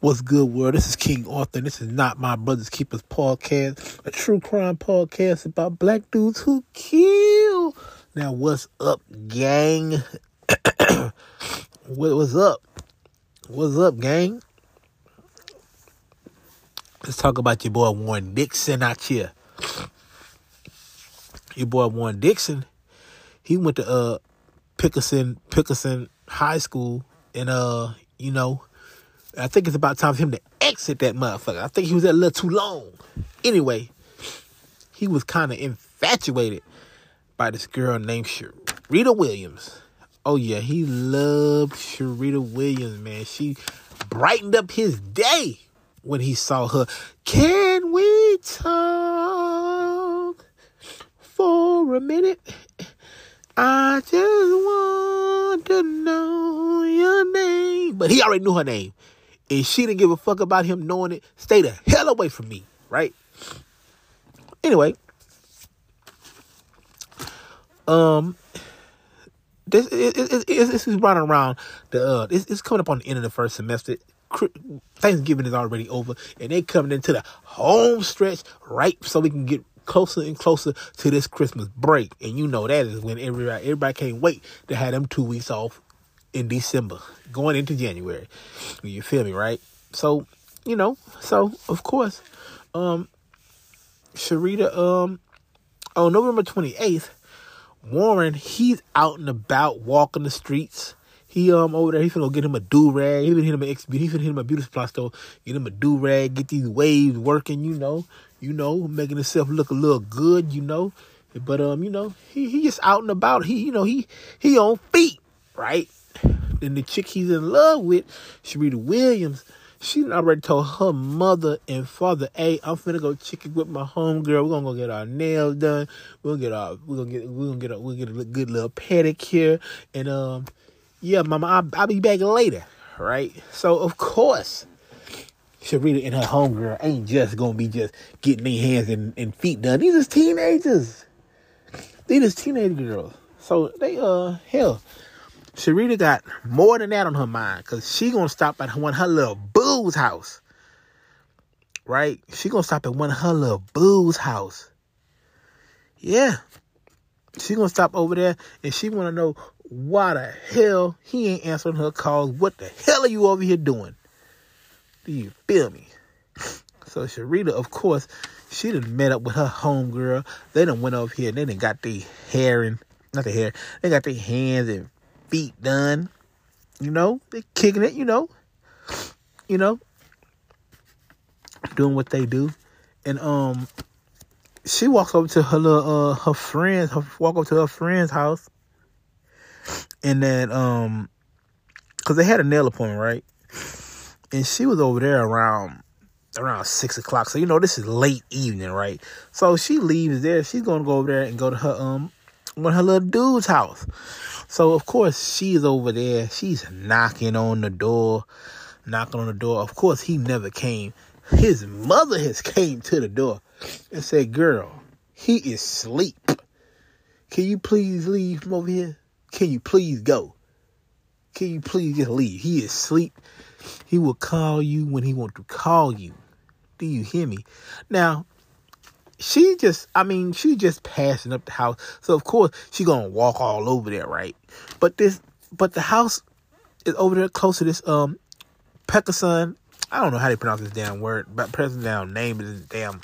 What's good, world? This is King Arthur. and This is not my Brothers Keepers podcast, a true crime podcast about black dudes who kill. Now, what's up, gang? what, what's up? What's up, gang? Let's talk about your boy Warren Dixon out here. Your boy Warren Dixon, he went to uh Pickerson Pickerson High School, and uh, you know I think it's about time for him to exit that motherfucker. I think he was there a little too long. Anyway, he was kind of infatuated by this girl named Sherita Williams. Oh yeah, he loved Sherita Williams, man. She brightened up his day when he saw her. Can we talk for a minute? I just want to know your name. But he already knew her name and she didn't give a fuck about him knowing it, stay the hell away from me, right? Anyway, um, this is this is running around the uh, it's, it's coming up on the end of the first semester. Thanksgiving is already over, and they coming into the home stretch right so we can get closer and closer to this Christmas break. And you know that is when everybody everybody can't wait to have them two weeks off in December, going into January. You feel me, right? So, you know, so of course, um, Sherita, um, on November 28th, Warren, he's out and about walking the streets. He um over there, he's gonna get him a do rag. He finna hit him a he's finna hit him a beauty supply store, get him a do rag, get these waves working, you know, you know, making himself look a little good, you know. But um, you know, he he just out and about. He you know he he on feet, right? And the chick he's in love with, Sherita Williams, she already told her mother and father, "Hey, I'm finna go chicken with my homegirl. We're gonna go get our nails done. Gonna get our, we're gonna get, we're gonna get, a, we'll get a good little pedicure, and um, yeah, mama, I'll, I'll be back later, right? So of course, Sherita and her homegirl ain't just gonna be just getting their hands and, and feet done. These is teenagers. These is teenage girls. So they uh hell, Sherita got more than that on her mind because she gonna stop at one her little boo's house. Right? She gonna stop at one of her little boo's house. Yeah. She gonna stop over there and she wanna know why the hell he ain't answering her calls. What the hell are you over here doing? Do you feel me? So Sherita, of course, she done met up with her homegirl. They done went over here and they done got the hair and not the hair, they got their hands and feet done. You know, they kicking it, you know. You know. Doing what they do. And um she walks over to her little uh her friends, her walk over to her friend's house. And then um cause they had a nail appointment, right? And she was over there around around six o'clock. So you know this is late evening, right? So she leaves there. She's gonna go over there and go to her um one her little dude's house. So of course she's over there. She's knocking on the door, knocking on the door. Of course he never came. His mother has came to the door and said, "Girl, he is asleep. Can you please leave from over here? Can you please go? Can you please just leave? He is asleep. He will call you when he want to call you. Do you hear me? Now, she just I mean, she just passing up the house. So of course she gonna walk all over there, right? But this but the house is over there close to this um Peckerson. I don't know how they pronounce this damn word, but present down name is damn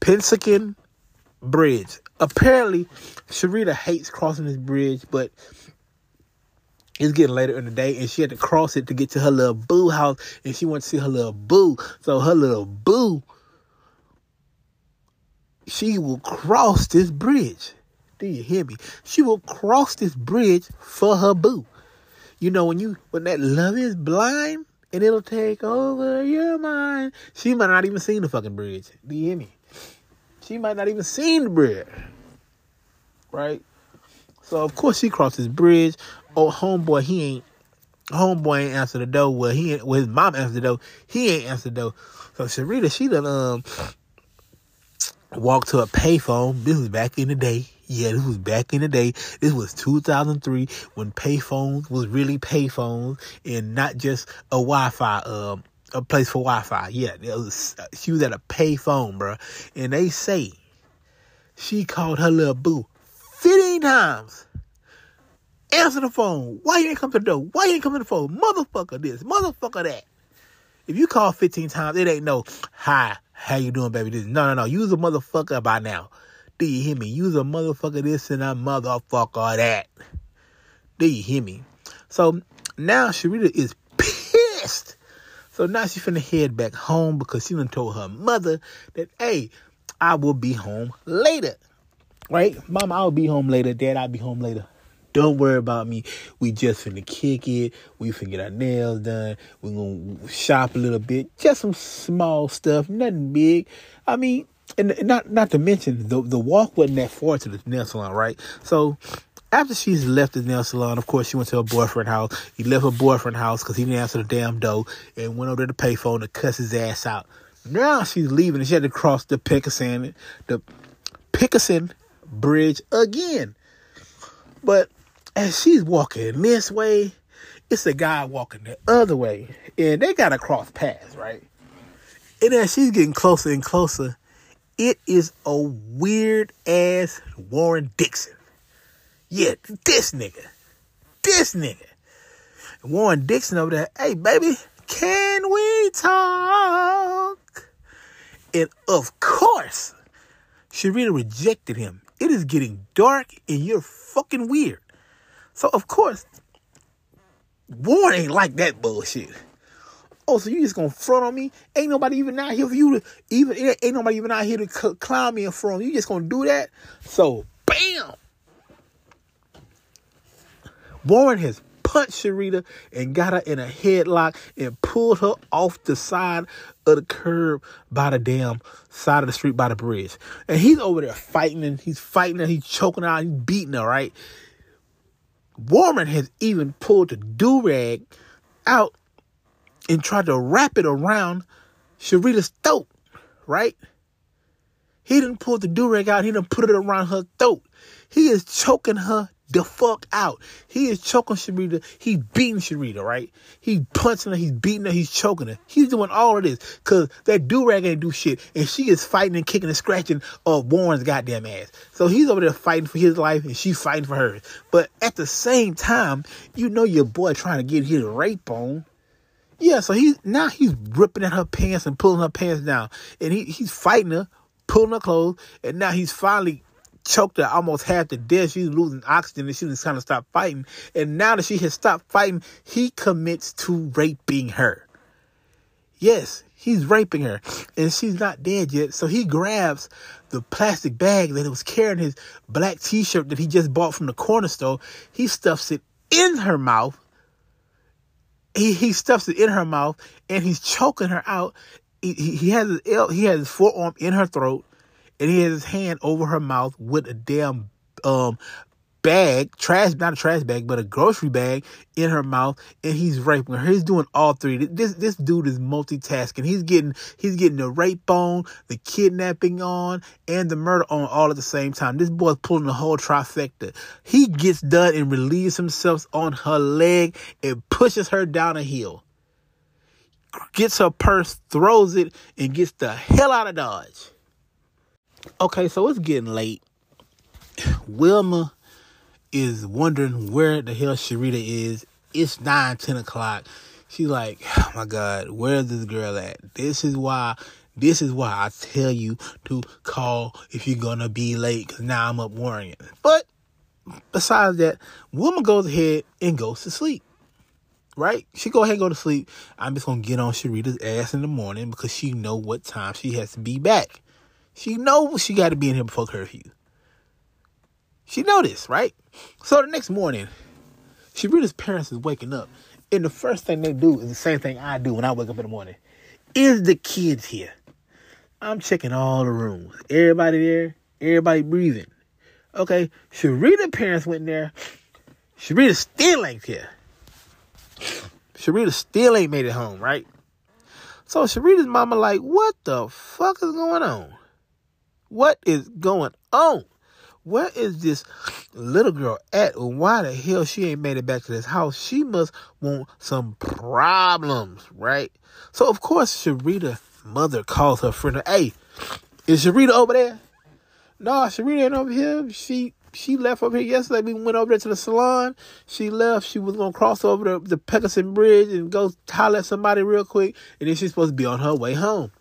Pensacola Bridge. Apparently, Sherita hates crossing this bridge, but it's getting later in the day, and she had to cross it to get to her little boo house, and she went to see her little boo. So her little boo she will cross this bridge. Do you hear me? She will cross this bridge for her boo. You know, when you when that love is blind and it'll take over your mind. She might not even seen the fucking bridge. Do you hear me? She might not even seen the bridge. Right? So of course she crossed this bridge. Oh homeboy, he ain't homeboy ain't answer the door. Well he ain't well his mom answered the door. He ain't answered the door. So Sherita, she done um walked to a payphone. This was back in the day. Yeah, this was back in the day. This was 2003 when payphones was really payphones and not just a Wi-Fi, um, a place for Wi-Fi. Yeah, was, she was at a payphone, bro. And they say she called her little boo 15 times. Answer the phone. Why you ain't come to the door? Why you ain't come to the phone? Motherfucker this, motherfucker that. If you call 15 times, it ain't no, hi, how you doing, baby? This. No, no, no. Use a motherfucker by now. Do you hear me? Use a motherfucker this and a motherfucker that. Do you hear me? So now Sherita is pissed. So now she finna head back home because she done told her mother that, hey, I will be home later. Right? Mom, I'll be home later. Dad, I'll be home later. Don't worry about me. We just finna kick it. We finna get our nails done. we gonna shop a little bit. Just some small stuff. Nothing big. I mean, and not not to mention the the walk wasn't that far to the nail salon, right? So after she's left the nail salon, of course, she went to her boyfriend's house. He left her boyfriend's house because he didn't answer the damn door and went over to the payphone to cuss his ass out. Now she's leaving and she had to cross the Pickasson, the Pickasson Bridge again. But as she's walking this way, it's a guy walking the other way. And they got to cross paths, right? And as she's getting closer and closer, it is a weird ass Warren Dixon. Yeah, this nigga. This nigga. Warren Dixon over there, hey baby, can we talk? And of course, Sherita rejected him. It is getting dark and you're fucking weird. So of course, Warren ain't like that bullshit. Oh, so you just gonna front on me? Ain't nobody even out here for you to even ain't nobody even out here to c- clown me in front. You just gonna do that? So, bam! Warren has punched Sherita and got her in a headlock and pulled her off the side of the curb by the damn side of the street by the bridge. And he's over there fighting and he's fighting and he's choking her out, he's beating her, right? Warren has even pulled the do rag out and tried to wrap it around Sherita's throat, right? He didn't pull the do rag out. He didn't put it around her throat. He is choking her the fuck out. He is choking Sherita. He's beating Sherita, right? He's punching her. He's beating her. He's choking her. He's doing all of this because that durag ain't do shit. And she is fighting and kicking and scratching of Warren's goddamn ass. So he's over there fighting for his life and she's fighting for hers. But at the same time, you know your boy trying to get his rape on. Yeah, so he's now he's ripping at her pants and pulling her pants down, and he he's fighting her, pulling her clothes, and now he's finally choked her almost half to death. She's losing oxygen, and she just kind of stopped fighting. And now that she has stopped fighting, he commits to raping her. Yes, he's raping her, and she's not dead yet. So he grabs the plastic bag that was carrying his black T-shirt that he just bought from the corner store. He stuffs it in her mouth he, he stuffs it in her mouth and he's choking her out. He, he, he has his he has his forearm in her throat and he has his hand over her mouth with a damn um bag, trash, not a trash bag, but a grocery bag in her mouth, and he's raping her. He's doing all three. This this dude is multitasking. He's getting he's getting the rape on, the kidnapping on, and the murder on all at the same time. This boy's pulling the whole trifecta. He gets done and relieves himself on her leg and pushes her down a hill. Gets her purse, throws it, and gets the hell out of Dodge. Okay, so it's getting late. Wilma is wondering where the hell Sherita is. It's 9, 10 o'clock. She's like, oh my God, where's this girl at? This is why, this is why I tell you to call if you're gonna be late, because now I'm up worrying. But besides that, Wilma goes ahead and goes to sleep. Right? She go ahead and go to sleep. I'm just gonna get on Sherita's ass in the morning because she know what time she has to be back. She know she got to be in here before curfew. She know this, right? So the next morning, Sherita's parents is waking up. And the first thing they do is the same thing I do when I wake up in the morning. Is the kids here? I'm checking all the rooms. Everybody there, everybody breathing. Okay, Sherita parents went there. Sherita still ain't here. Sherita still ain't made it home, right? So Sherita's mama like, what the fuck is going on? What is going on? where is this little girl at? Why the hell she ain't made it back to this house? She must want some problems, right? So of course Sherita mother calls her friend. Hey, is Sherita over there? No, Sherita ain't over here. She she left over here yesterday. We went over there to the salon. She left. She was gonna cross over the, the Bridge and go holler at somebody real quick, and then she's supposed to be on her way home.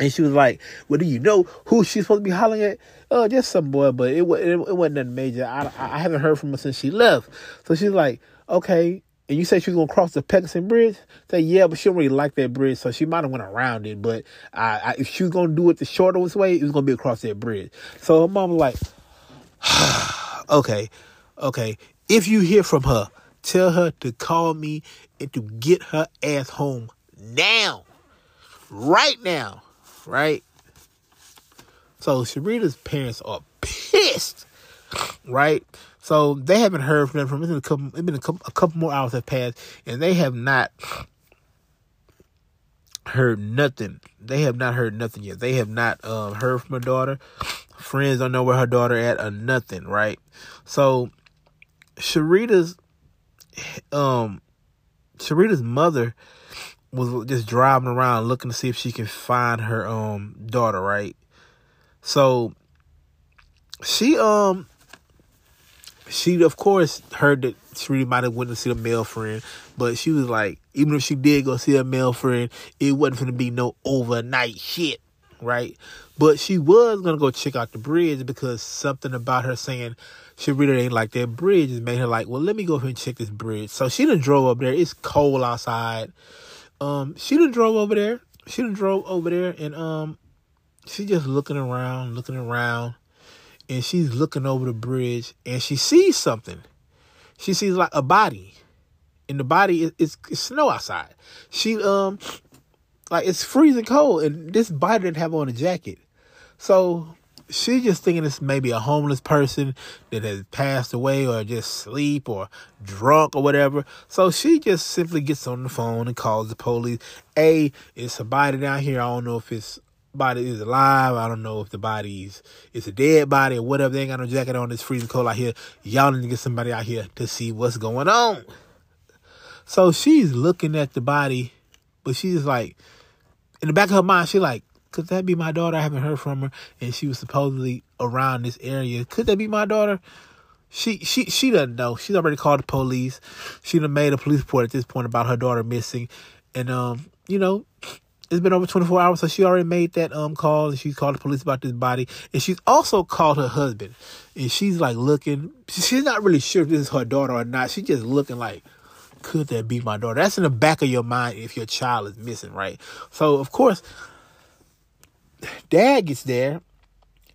And she was like, "Well, do you know who she's supposed to be hollering at?" Oh, just some boy, but it it, it wasn't nothing major. I, I haven't heard from her since she left. So she's like, "Okay." And you said she was gonna cross the Peckerson Bridge. Say yeah, but she don't really like that bridge, so she might have went around it. But I, I, if she was gonna do it the shortest way, it was gonna be across that bridge. So her mom was like, okay, okay. If you hear from her, tell her to call me and to get her ass home now. Right now. Right? So Sherita's parents are pissed. Right? So they haven't heard from them from it's been a couple it's been a couple, a couple more hours have passed and they have not heard nothing. They have not heard nothing yet. They have not uh, heard from her daughter. Friends don't know where her daughter at or nothing, right? So Sherita's um Sherita's mother was just driving around looking to see if she can find her um daughter, right? So she um she of course heard that Sherita might have went to see a male friend, but she was like, even if she did go see a male friend, it wasn't gonna be no overnight shit, right? But she was gonna go check out the bridge because something about her saying she really ain't like that bridge made her like, well, let me go ahead and check this bridge. So she done drove up there. It's cold outside. Um, she done drove over there. She done drove over there and um she just looking around, looking around, and she's looking over the bridge and she sees something. She sees like a body. And the body is it's, it's snow outside. She um like it's freezing cold and this body didn't have on a jacket. So she's just thinking it's maybe a homeless person that has passed away or just sleep or drunk or whatever. So she just simply gets on the phone and calls the police. A, it's a body down here. I don't know if it's body is alive. I don't know if the body's it's a dead body or whatever. They ain't got no jacket on. It's freezing cold out here. Y'all need to get somebody out here to see what's going on. So she's looking at the body, but she's like, in the back of her mind, she's like, could that be my daughter? I haven't heard from her, and she was supposedly around this area. Could that be my daughter? She she she doesn't know. She's already called the police. She done made a police report at this point about her daughter missing, and um, you know, it's been over 24 hours, so she already made that um call and she called the police about this body. And she's also called her husband. And she's like looking, she's not really sure if this is her daughter or not. She's just looking like, could that be my daughter? That's in the back of your mind if your child is missing, right? So of course, dad gets there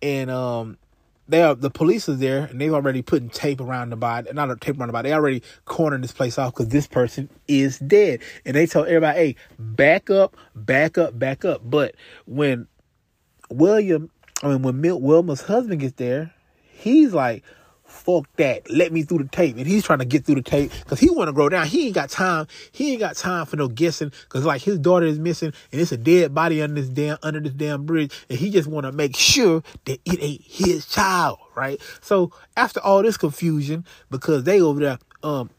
and um they are the police is there and they've already putting tape around the body not a tape around the body they already cornered this place off because this person is dead. And they tell everybody hey back up back up back up. But when william i mean when Mil- wilma's husband gets there he's like fuck that. Let me through the tape. And he's trying to get through the tape because he want to grow down. He ain't got time. He ain't got time for no guessing because like his daughter is missing and it's a dead body under this damn under this damn bridge, and he just want to make sure that it ain't his child, right? So after all this confusion, because they over there um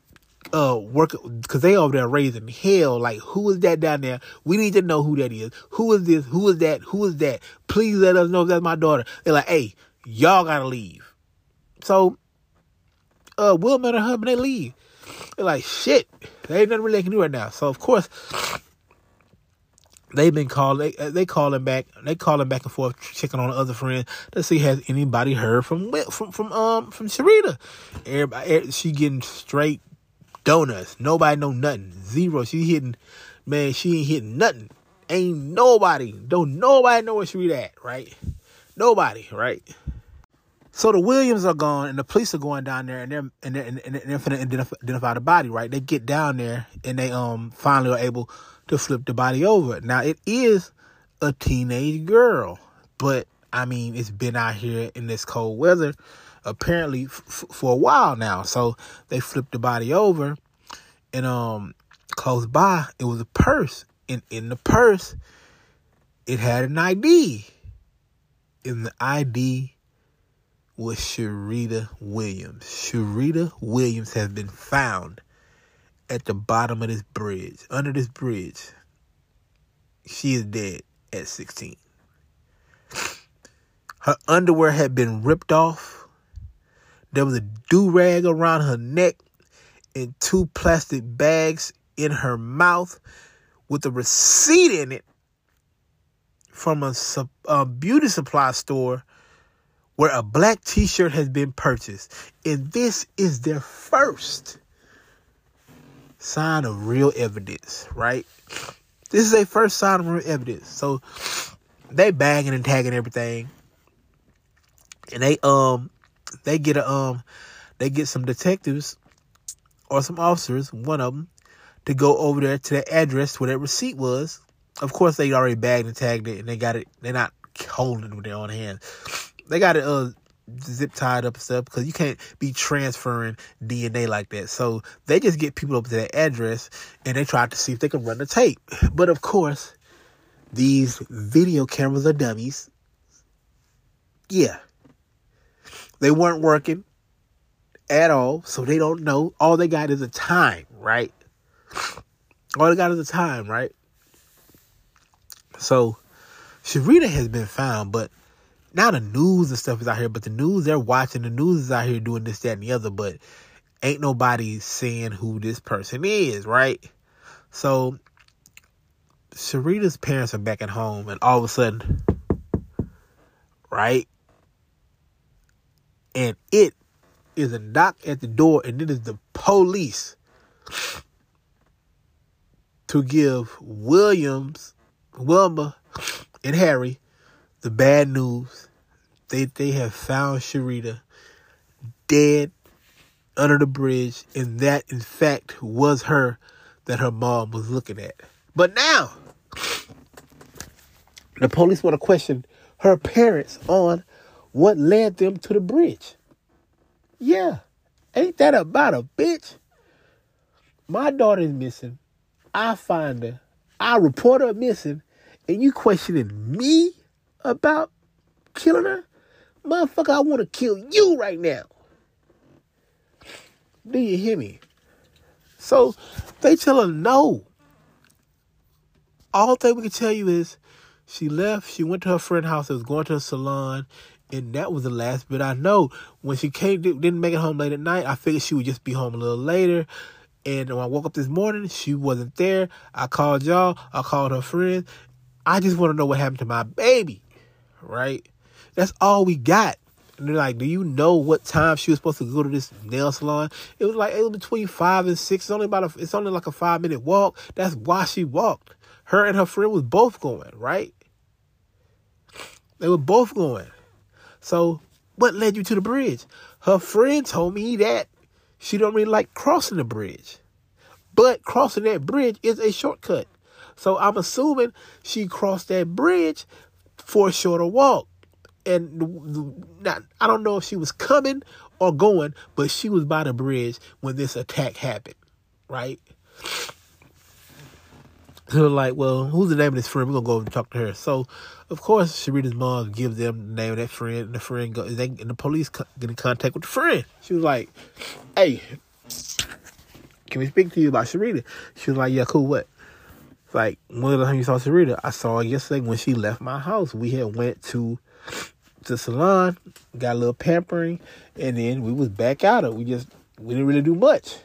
uh work because they over there raising hell like who is that down there we need to know who that is who is this who is that who is that please let us know if that's my daughter they're like hey y'all gotta leave so uh, Wilma and her husband, they leave. They're like, shit, there ain't nothing really they can do right now. So, of course, they've been calling, they, they calling back, they calling back and forth, checking on the other friends to see has anybody heard from, from, from, um, from Sherita. Everybody, she getting straight donuts. Nobody know nothing. Zero. She hitting, man, she ain't hitting nothing. Ain't nobody, don't nobody know where Sherita at, right? Nobody, right? So the Williams are gone, and the police are going down there, and they're and they're, and they're finna identify, identify the body. Right? They get down there, and they um finally are able to flip the body over. Now it is a teenage girl, but I mean it's been out here in this cold weather, apparently f- for a while now. So they flipped the body over, and um close by it was a purse, and in the purse it had an ID, and the ID was Sherita Williams. Sherita Williams has been found at the bottom of this bridge, under this bridge. She is dead at 16. Her underwear had been ripped off. There was a do rag around her neck and two plastic bags in her mouth with a receipt in it from a, a beauty supply store where a black t-shirt has been purchased. And this is their first sign of real evidence, right? This is a first sign of real evidence. So they bagging and tagging everything. And they um they get a um they get some detectives or some officers, one of them, to go over there to the address where that receipt was. Of course, they already bagged and tagged it, and they got it. They're not holding it with their own hands. They got it uh, zip tied up and stuff because you can't be transferring DNA like that. So they just get people up to that address and they try to see if they can run the tape. But of course, these video cameras are dummies. Yeah. They weren't working at all, so they don't know. All they got is a time, right? All they got is a time, right? So Sharita has been found, but now the news and stuff is out here, but the news they're watching, the news is out here doing this, that, and the other, but ain't nobody saying who this person is, right? So Sherita's parents are back at home, and all of a sudden, right? And it is a knock at the door, and it is the police to give Williams, Wilma, and Harry the bad news. They they have found Sherita dead under the bridge, and that in fact was her that her mom was looking at. But now the police want to question her parents on what led them to the bridge. Yeah. Ain't that about a bitch? My daughter's missing. I find her. I report her missing. And you questioning me about killing her? Motherfucker, I want to kill you right now. Do you hear me? So they tell her no. All thing we can tell you is she left, she went to her friend's house, was going to a salon, and that was the last bit I know. When she came, didn't make it home late at night, I figured she would just be home a little later. And when I woke up this morning, she wasn't there. I called y'all. I called her friends. I just want to know what happened to my baby, right? That's all we got. And they're like, "Do you know what time she was supposed to go to this nail salon?" It was like it was between five and six. It's only about a, it's only like a five minute walk. That's why she walked. Her and her friend was both going, right? They were both going. So, what led you to the bridge? Her friend told me that she don't really like crossing the bridge. But crossing that bridge is a shortcut. So I'm assuming she crossed that bridge for a shorter walk. And not, I don't know if she was coming or going, but she was by the bridge when this attack happened, right? So like, well, who's the name of this friend? We're gonna go over and talk to her. So, of course, Sherita's mom gives them the name of that friend, and the friend goes, they, and the police get in contact with the friend. She was like, "Hey, can we speak to you about Sherita?" She was like, "Yeah, cool. What?" Like one of the times you saw Sherita, I saw her yesterday when she left my house. We had went to the salon, got a little pampering, and then we was back out of. We just we didn't really do much.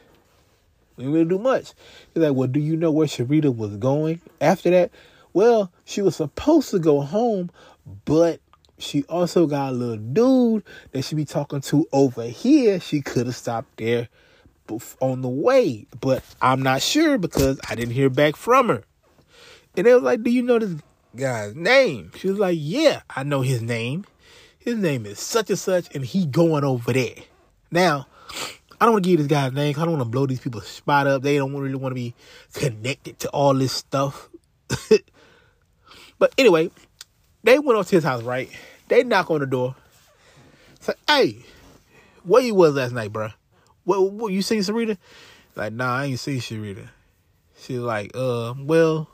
We didn't really do much. He's like, well, do you know where Sherita was going after that? Well, she was supposed to go home, but she also got a little dude that she be talking to over here. She could have stopped there on the way, but I'm not sure because I didn't hear back from her. And they was like, "Do you know this guy's name?" She was like, "Yeah, I know his name. His name is such and such, and he going over there." Now, I don't want to give this guy's name. I don't want to blow these people's spot up. They don't really want to be connected to all this stuff. but anyway, they went up to his house, right? They knock on the door. Say, hey, where you was last night, bro? What, what you seen Sherita? Like, nah, I ain't seen Sherita. She's like, uh, well,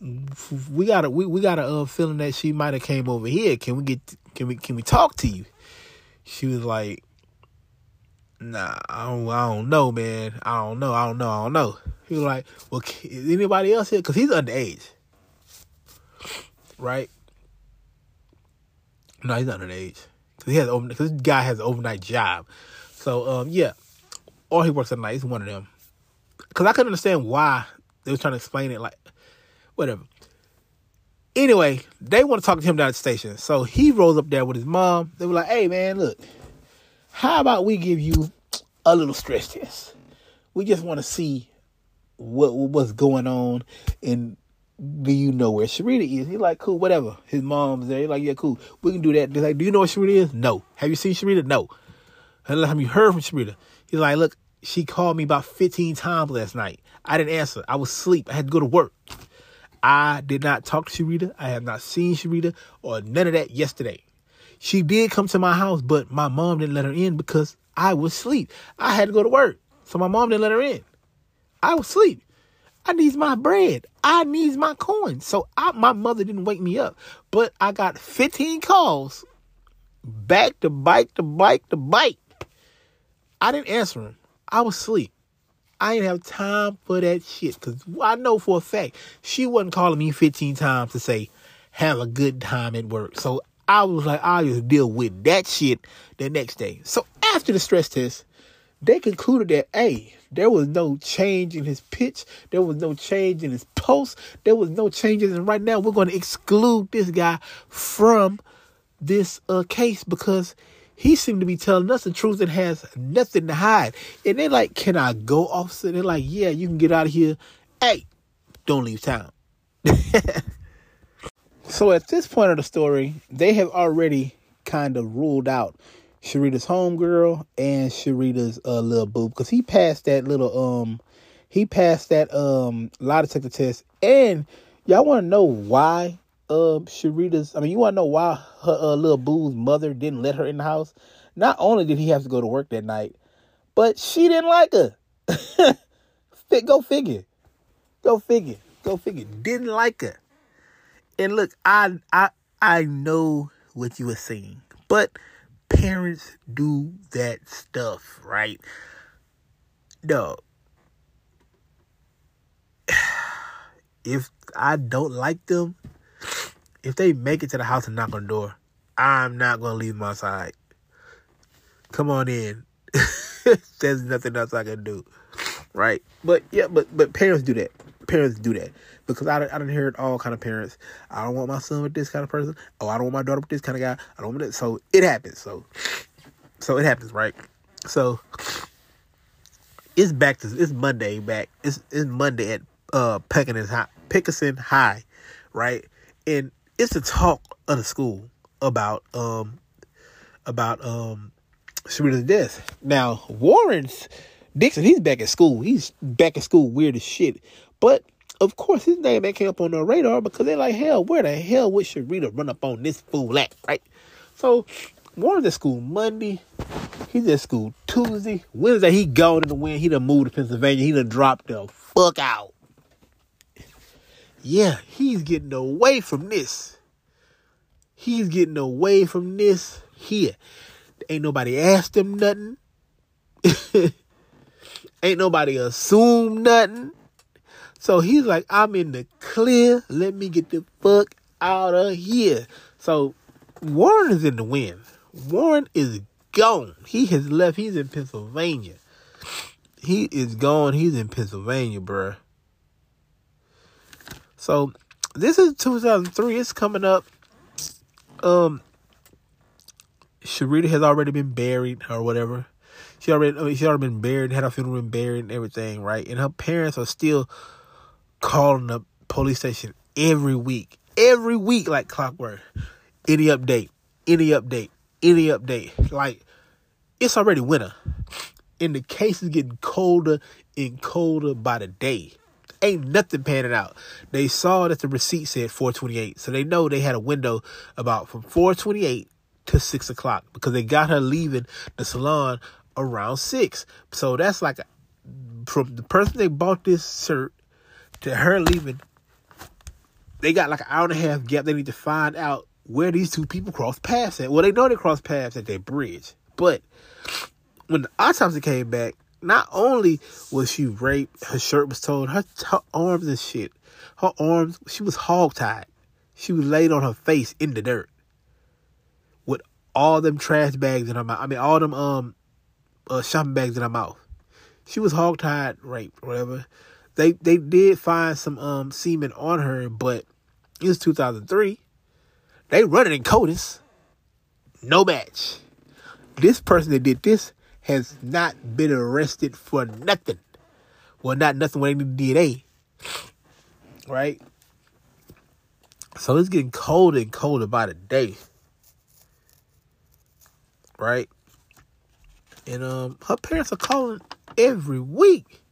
we got a we, we got a uh, feeling that she might have came over here. Can we get can we can we talk to you? she was like, "Nah, I don't, I don't know, man. I don't know. I don't know. I don't know." He was like, "Well, is anybody else here? Because he's underage, right? No, he's underage. Because he has because this guy has an overnight job. So um, yeah, or he works at night. He's one of them. Because I couldn't understand why they were trying to explain it. Like, whatever. Anyway, they want to talk to him down at the station. So he rolls up there with his mom. They were like, "Hey, man, look, how about we give you a little stress test? We just want to see what what's going on and do you know where Sherita is? He's like, cool, whatever. His mom's there. He's like, yeah, cool. We can do that. They're like, do you know where Sherita is? No. Have you seen Sherita? No. Have you heard from Sherita? He's like, look, she called me about 15 times last night. I didn't answer. I was asleep. I had to go to work. I did not talk to Sherita. I have not seen Sherita or none of that yesterday. She did come to my house, but my mom didn't let her in because I was asleep. I had to go to work. So my mom didn't let her in. I was asleep. I needs my bread. I needs my coin. So I, my mother didn't wake me up. But I got 15 calls back to bike to bike to bike. I didn't answer them. I was asleep. I didn't have time for that shit because I know for a fact she wasn't calling me 15 times to say, have a good time at work. So I was like, I'll just deal with that shit the next day. So after the stress test, they concluded that, A, there was no change in his pitch. There was no change in his pulse, There was no changes. And right now, we're going to exclude this guy from this uh, case because he seemed to be telling us the truth and has nothing to hide. And they're like, Can I go, officer? They're like, Yeah, you can get out of here. Hey, don't leave town. so at this point of the story, they have already kind of ruled out Sherita's homegirl and Sherita's uh, little boo because he passed that little um he passed that um lie detector test and y'all want to know why um Sherita's I mean you want to know why her uh, little boo's mother didn't let her in the house. Not only did he have to go to work that night, but she didn't like her. go figure. Go figure. Go figure. Didn't like her. And look, I I I know what you were saying, but parents do that stuff, right? No. If I don't like them, if they make it to the house and knock on the door, I'm not gonna leave my side. Come on in. There's nothing else I can do, right? But yeah, but but parents do that. Parents do that because I I done heard all kind of parents. I don't want my son with this kind of person. Oh, I don't want my daughter with this kind of guy. I don't want it. So it happens. So so it happens, right? So it's back to it's Monday back. It's it's Monday at uh Peckinson High, Pickerson High, right? And it's the talk of the school about um about um Sherita's death. Now Warren's Dixon, he's back at school. He's back at school weird as shit. But of course, his name ain't came up on the radar because they're like, hell, where the hell would Sherita run up on this fool at, right? So, Warren's at school Monday. He's at school Tuesday. Wednesday, he gone in the wind. He done moved to Pennsylvania. He done dropped the fuck out. Yeah, he's getting away from this. He's getting away from this here. Ain't nobody asked him nothing. Ain't nobody assumed nothing. So he's like, I'm in the clear. Let me get the fuck out of here. So Warren is in the wind. Warren is gone. He has left. He's in Pennsylvania. He is gone. He's in Pennsylvania, bruh. So this is 2003. It's coming up. Um, Sherita has already been buried or whatever. She already, I mean, she already been buried, had her funeral been buried and everything, right? And her parents are still calling the police station every week, every week like clockwork. Any update, any update, any update. Like it's already winter, and the case is getting colder and colder by the day. Ain't nothing panning out. They saw that the receipt said 428, so they know they had a window about from 428 to six o'clock because they got her leaving the salon around six. So that's like a, from the person they bought this shirt to her leaving, they got like an hour and a half gap. They need to find out where these two people crossed paths at. Well, they know they crossed paths at that bridge, but when the autopsy came back, not only was she raped, her shirt was torn, her, her arms and shit, her arms, she was hogtied. She was laid on her face in the dirt with all them trash bags in her mouth. I mean, all them um uh, shopping bags in her mouth. She was hogtied, raped, whatever. They they did find some um semen on her, but it was 2003. They running in CODIS. No match. This person that did this has not been arrested for nothing. Well, not nothing when they need DNA. Right? So it's getting colder and colder by the day. Right? And um her parents are calling every week.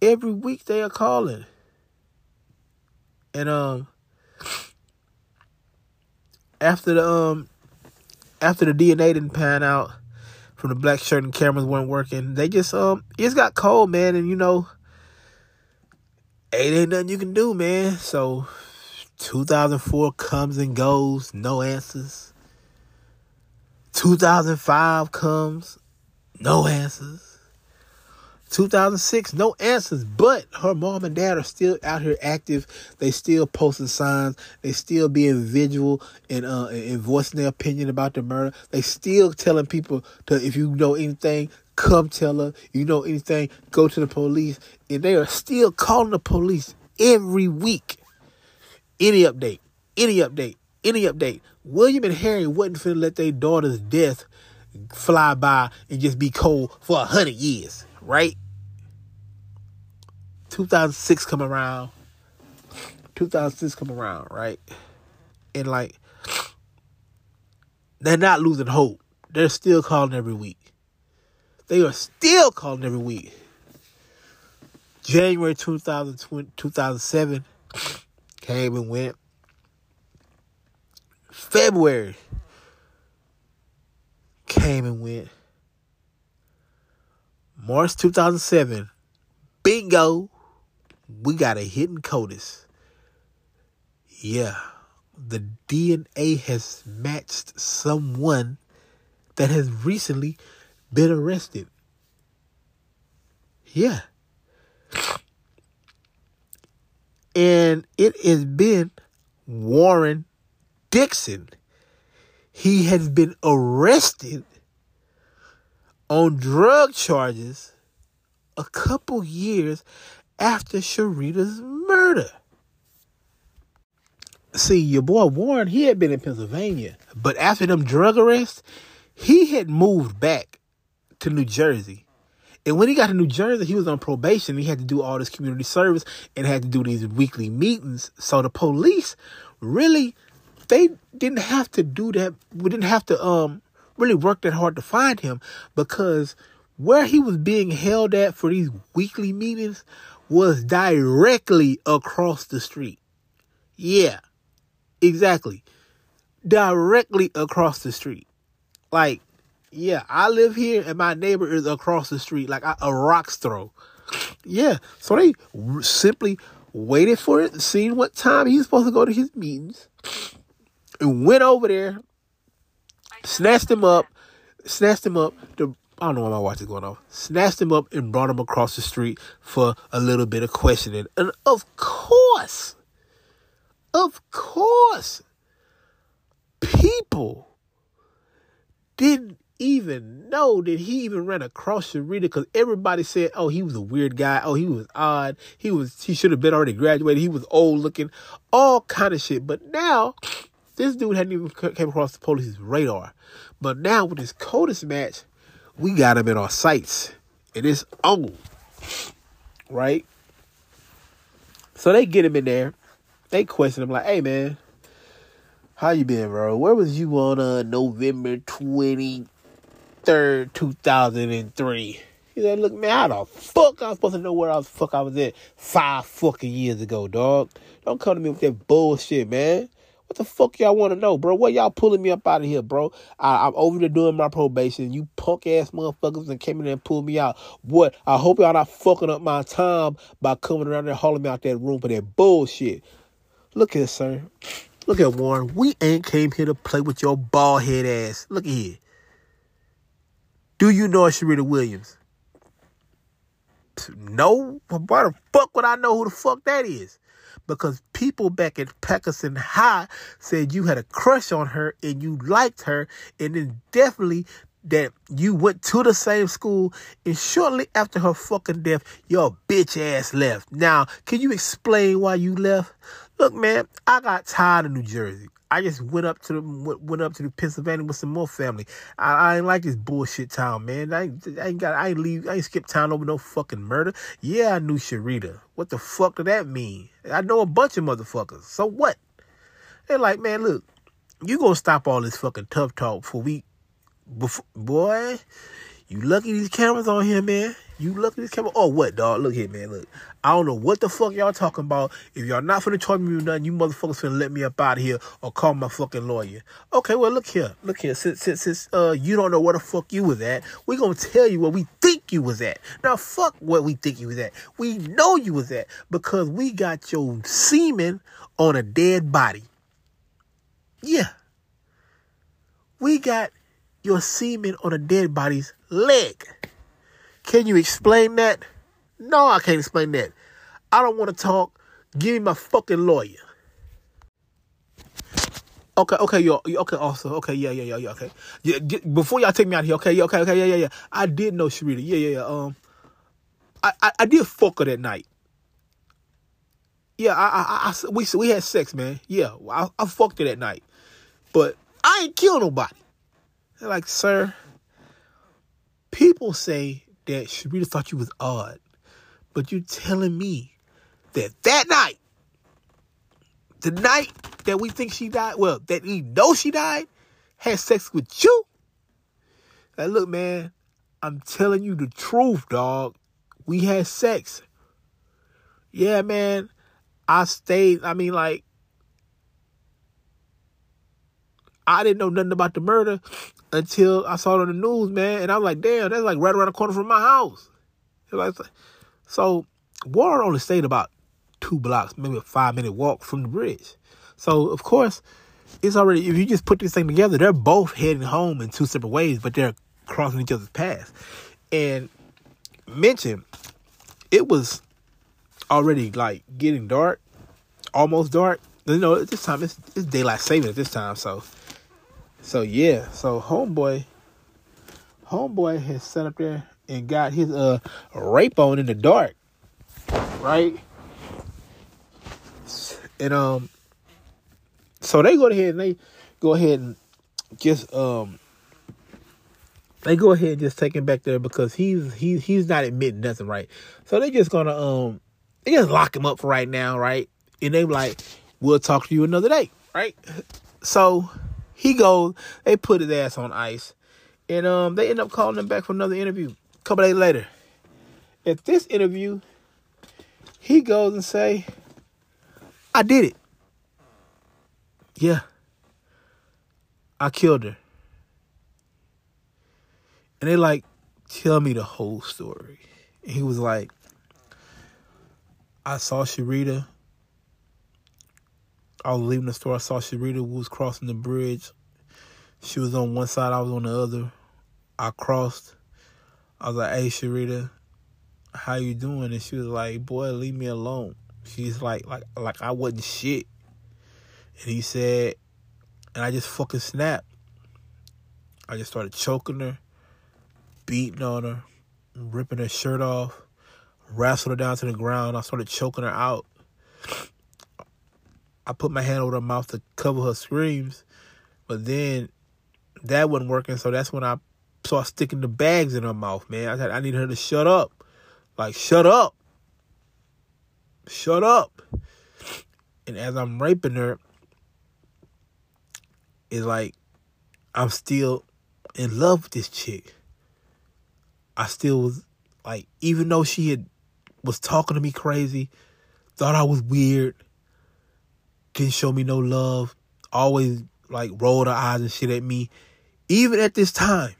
Every week they are calling. And um after the um after the DNA didn't pan out from the black shirt and cameras weren't working, they just um it's got cold, man, and you know it ain't nothing you can do, man. So 2004 comes and goes, no answers. 2005 comes, no answers. 2006, no answers, but her mom and dad are still out here active. They still posting signs. They still being visual and uh and voicing their opinion about the murder. They still telling people to if you know anything, come tell her. You know anything, go to the police. And they are still calling the police every week. Any update, any update, any update. William and Harry wouldn't finna let their daughter's death fly by and just be cold for a hundred years right? 2006 come around. 2006 come around, right? And like, they're not losing hope. They're still calling every week. They are still calling every week. January 2020, 2007 came and went. February came and went. March 2007, bingo, we got a hidden CODIS. Yeah, the DNA has matched someone that has recently been arrested. Yeah. And it has been Warren Dixon. He has been arrested on drug charges a couple years after Sherita's murder. See, your boy Warren, he had been in Pennsylvania, but after them drug arrests, he had moved back to New Jersey. And when he got to New Jersey, he was on probation. He had to do all this community service and had to do these weekly meetings. So the police really, they didn't have to do that. We didn't have to um really worked that hard to find him because where he was being held at for these weekly meetings was directly across the street. Yeah, exactly. Directly across the street. Like, yeah, I live here and my neighbor is across the street, like a rock's throw. Yeah, so they simply waited for it, seen what time he was supposed to go to his meetings, and went over there snatched him up, snatched him up. The, I don't know why my watch is going off. Snatched him up and brought him across the street for a little bit of questioning. And of course, of course, people didn't even know that he even ran across Sherita because everybody said, "Oh, he was a weird guy. Oh, he was odd. He was he should have been already graduated. He was old looking, all kind of shit." But now this dude hadn't even came across the police's radar. But now with this CODIS match, we got him in our sights. And it's on. Right? So they get him in there. They question him like, hey man, how you been, bro? Where was you on uh, November 23rd, 2003? He said, look, man, how the fuck I was supposed to know where I was fuck I was at five fucking years ago, dog? Don't come to me with that bullshit, man. What the fuck y'all want to know, bro? What y'all pulling me up out of here, bro? I, am over there doing my probation. You punk ass motherfuckers and came in there and pulled me out. What? I hope y'all not fucking up my time by coming around there hauling me out that room for that bullshit. Look here, sir. Look at Warren. We ain't came here to play with your bald head ass. Look at here. Do you know Sherita Williams? No. Why the fuck would I know who the fuck that is? Because people back at Paterson High said you had a crush on her and you liked her, and then definitely that you went to the same school, and shortly after her fucking death, your bitch ass left. Now, can you explain why you left? Look, man, I got tired of New Jersey. I just went up to the went up to the Pennsylvania with some more family. I, I ain't like this bullshit town, man. I, I ain't got I ain't leave I ain't skip town over no fucking murder. Yeah, I knew Sherita. What the fuck did that mean? I know a bunch of motherfuckers. So what? They're like, man, look, you gonna stop all this fucking tough talk for we before, boy, you lucky these cameras on here, man. You lucky these cameras. Oh, what, dog? Look here, man. Look, I don't know what the fuck y'all talking about. If y'all not finna charge me with nothing, you motherfuckers finna let me up out of here or call my fucking lawyer. Okay, well, look here. Look here. Since, since, since uh, you don't know where the fuck you was at, we gonna tell you where we think you was at. Now, fuck what we think you was at. We know you was at because we got your semen on a dead body. Yeah. We got your semen on a dead body's leg. Can you explain that? No, I can't explain that. I don't want to talk. Give me my fucking lawyer. Okay, okay, yo, okay, also, okay, yeah, yeah, yeah, yeah, okay. Yeah, before y'all take me out here, okay, yeah, okay, okay, yeah, yeah, yeah. I did know Sherita, yeah, yeah, yeah. Um, I, I, I did fuck her that night. Yeah, I, I, I, we, we had sex, man. Yeah, I, I fucked her that night, but I ain't kill nobody. They're like, sir, people say that Sherita thought you was odd, but you're telling me that that night, the night that we think she died, well, that we know she died, had sex with you. Like, look, man, I'm telling you the truth, dog. We had sex. Yeah, man. I stayed. I mean, like, I didn't know nothing about the murder until I saw it on the news, man. And I was like, damn, that's like right around the corner from my house. So Warren only stayed about two blocks, maybe a five minute walk from the bridge. So of course, it's already if you just put this thing together, they're both heading home in two separate ways, but they're crossing each other's paths. And mention it was already like getting dark, almost dark. You know, at this time it's, it's daylight saving at this time, so so yeah, so homeboy, homeboy has sat up there and got his uh rape on in the dark, right? And um, so they go ahead and they go ahead and just um, they go ahead and just take him back there because he's he's he's not admitting nothing, right? So they just gonna um, they just lock him up for right now, right? And they like, we'll talk to you another day, right? So he goes, they put his ass on ice. And um, they end up calling him back for another interview. A couple days later. At this interview, he goes and say, I did it. Yeah. I killed her. And they like, tell me the whole story. And he was like, I saw Sherita I was leaving the store. I saw Sherita was crossing the bridge. She was on one side. I was on the other. I crossed. I was like, "Hey, Sherita, how you doing?" And she was like, "Boy, leave me alone." She's like, like, like I wasn't shit. And he said, and I just fucking snapped. I just started choking her, beating on her, ripping her shirt off, wrestled her down to the ground. I started choking her out. I put my hand over her mouth to cover her screams, but then that wasn't working. So that's when I started sticking the bags in her mouth, man. I said I need her to shut up, like shut up, shut up. And as I'm raping her, it's like I'm still in love with this chick. I still was like, even though she had was talking to me crazy, thought I was weird didn't show me no love, always like rolled her eyes and shit at me. Even at this time,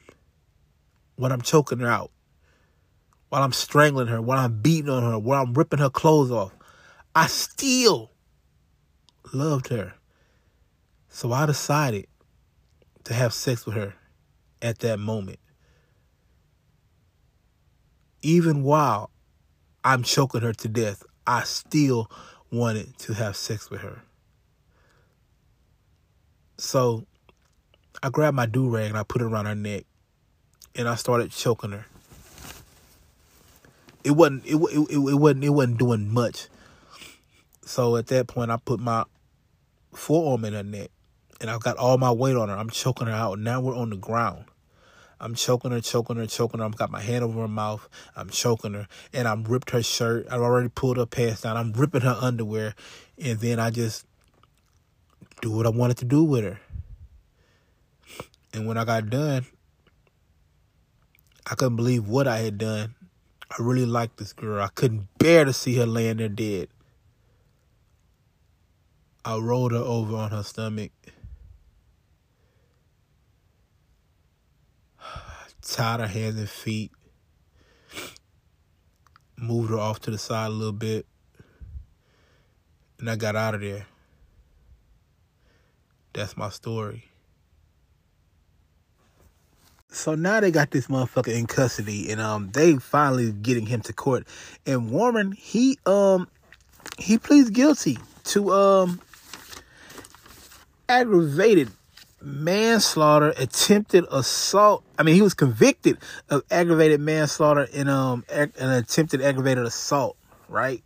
when I'm choking her out, while I'm strangling her, while I'm beating on her, while I'm ripping her clothes off, I still loved her. So I decided to have sex with her at that moment. Even while I'm choking her to death, I still wanted to have sex with her. So I grabbed my do rag and I put it around her neck and I started choking her. It wasn't it, it, it, wasn't it wasn't doing much. So at that point I put my forearm in her neck and I've got all my weight on her. I'm choking her out. Now we're on the ground. I'm choking her, choking her, choking her. I've got my hand over her mouth. I'm choking her. And I'm ripped her shirt. I've already pulled her pants down. I'm ripping her underwear. And then I just do what I wanted to do with her. And when I got done, I couldn't believe what I had done. I really liked this girl. I couldn't bear to see her laying there dead. I rolled her over on her stomach tied her hands and feet, moved her off to the side a little bit, and I got out of there. That's my story. So now they got this motherfucker in custody, and um, they finally getting him to court. And Warren, he um, he pleads guilty to um, aggravated manslaughter, attempted assault. I mean, he was convicted of aggravated manslaughter and um an attempted aggravated assault, right?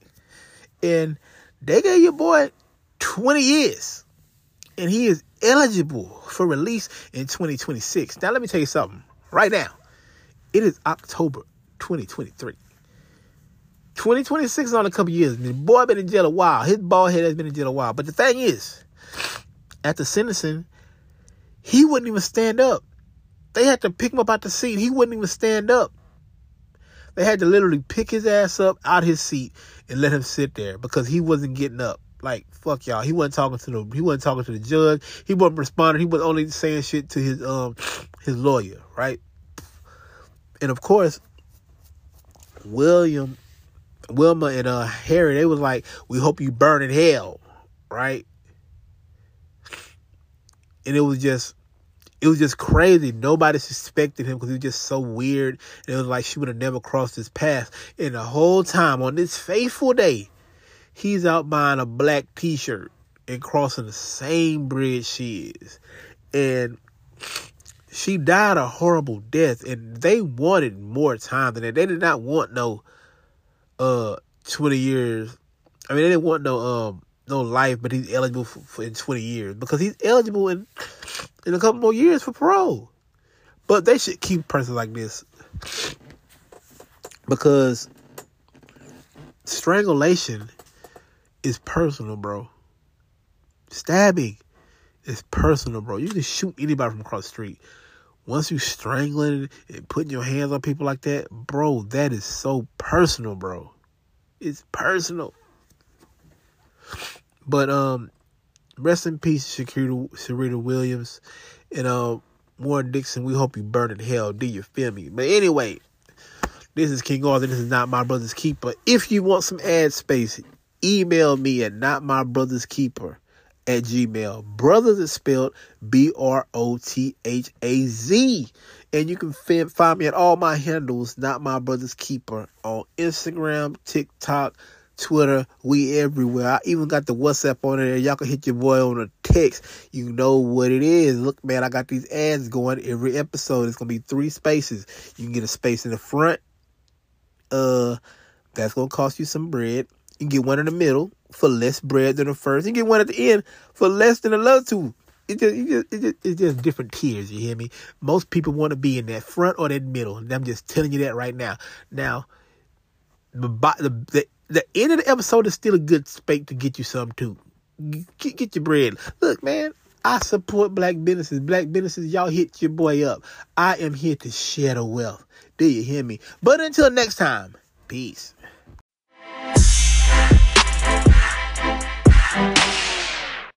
And they gave your boy 20 years. And he is eligible for release in 2026. Now let me tell you something. Right now, it is October 2023. 2026 is on a couple years. The boy been in jail a while. His bald head has been in jail a while. But the thing is, the sentencing, he wouldn't even stand up. They had to pick him up out the seat. He wouldn't even stand up. They had to literally pick his ass up out his seat and let him sit there because he wasn't getting up. Like fuck y'all. He wasn't talking to the he wasn't talking to the judge. He wasn't responding. He was only saying shit to his um his lawyer, right? And of course, William, Wilma and uh Harry, they was like, "We hope you burn in hell," right? and it was just it was just crazy. Nobody suspected him because he was just so weird. And it was like she would have never crossed his path. And the whole time on this faithful day, he's out buying a black t-shirt and crossing the same bridge she is. And she died a horrible death. And they wanted more time than that. They did not want no uh 20 years. I mean, they didn't want no um no life, but he's eligible for, for, in 20 years because he's eligible in in a couple more years for parole. But they should keep a person like this because strangulation is personal, bro. Stabbing is personal, bro. You can shoot anybody from across the street. Once you strangling and putting your hands on people like that, bro, that is so personal, bro. It's personal. But um, rest in peace, Sherita, Sherita Williams, and uh, Warren Dixon. We hope you burn in hell. Do you feel me? But anyway, this is King Arthur. This is not my brother's keeper. If you want some ad space, email me at not my brother's keeper at gmail. Brothers is spelled B R O T H A Z. And you can find me at all my handles, not my brother's keeper, on Instagram, TikTok, Twitter, we everywhere. I even got the WhatsApp on there. Y'all can hit your boy on a text. You know what it is. Look, man, I got these ads going every episode. It's gonna be three spaces. You can get a space in the front. Uh, that's gonna cost you some bread. You get one in the middle for less bread than the first. You get one at the end for less than the other two. It just, it just, it just, it's just different tiers. You hear me? Most people want to be in that front or that middle. And I'm just telling you that right now. Now, the, the, the the end of the episode is still a good spate to get you some too. Get, get your bread. Look, man, I support black businesses. Black businesses, y'all hit your boy up. I am here to share the wealth. Do you hear me? But until next time, peace.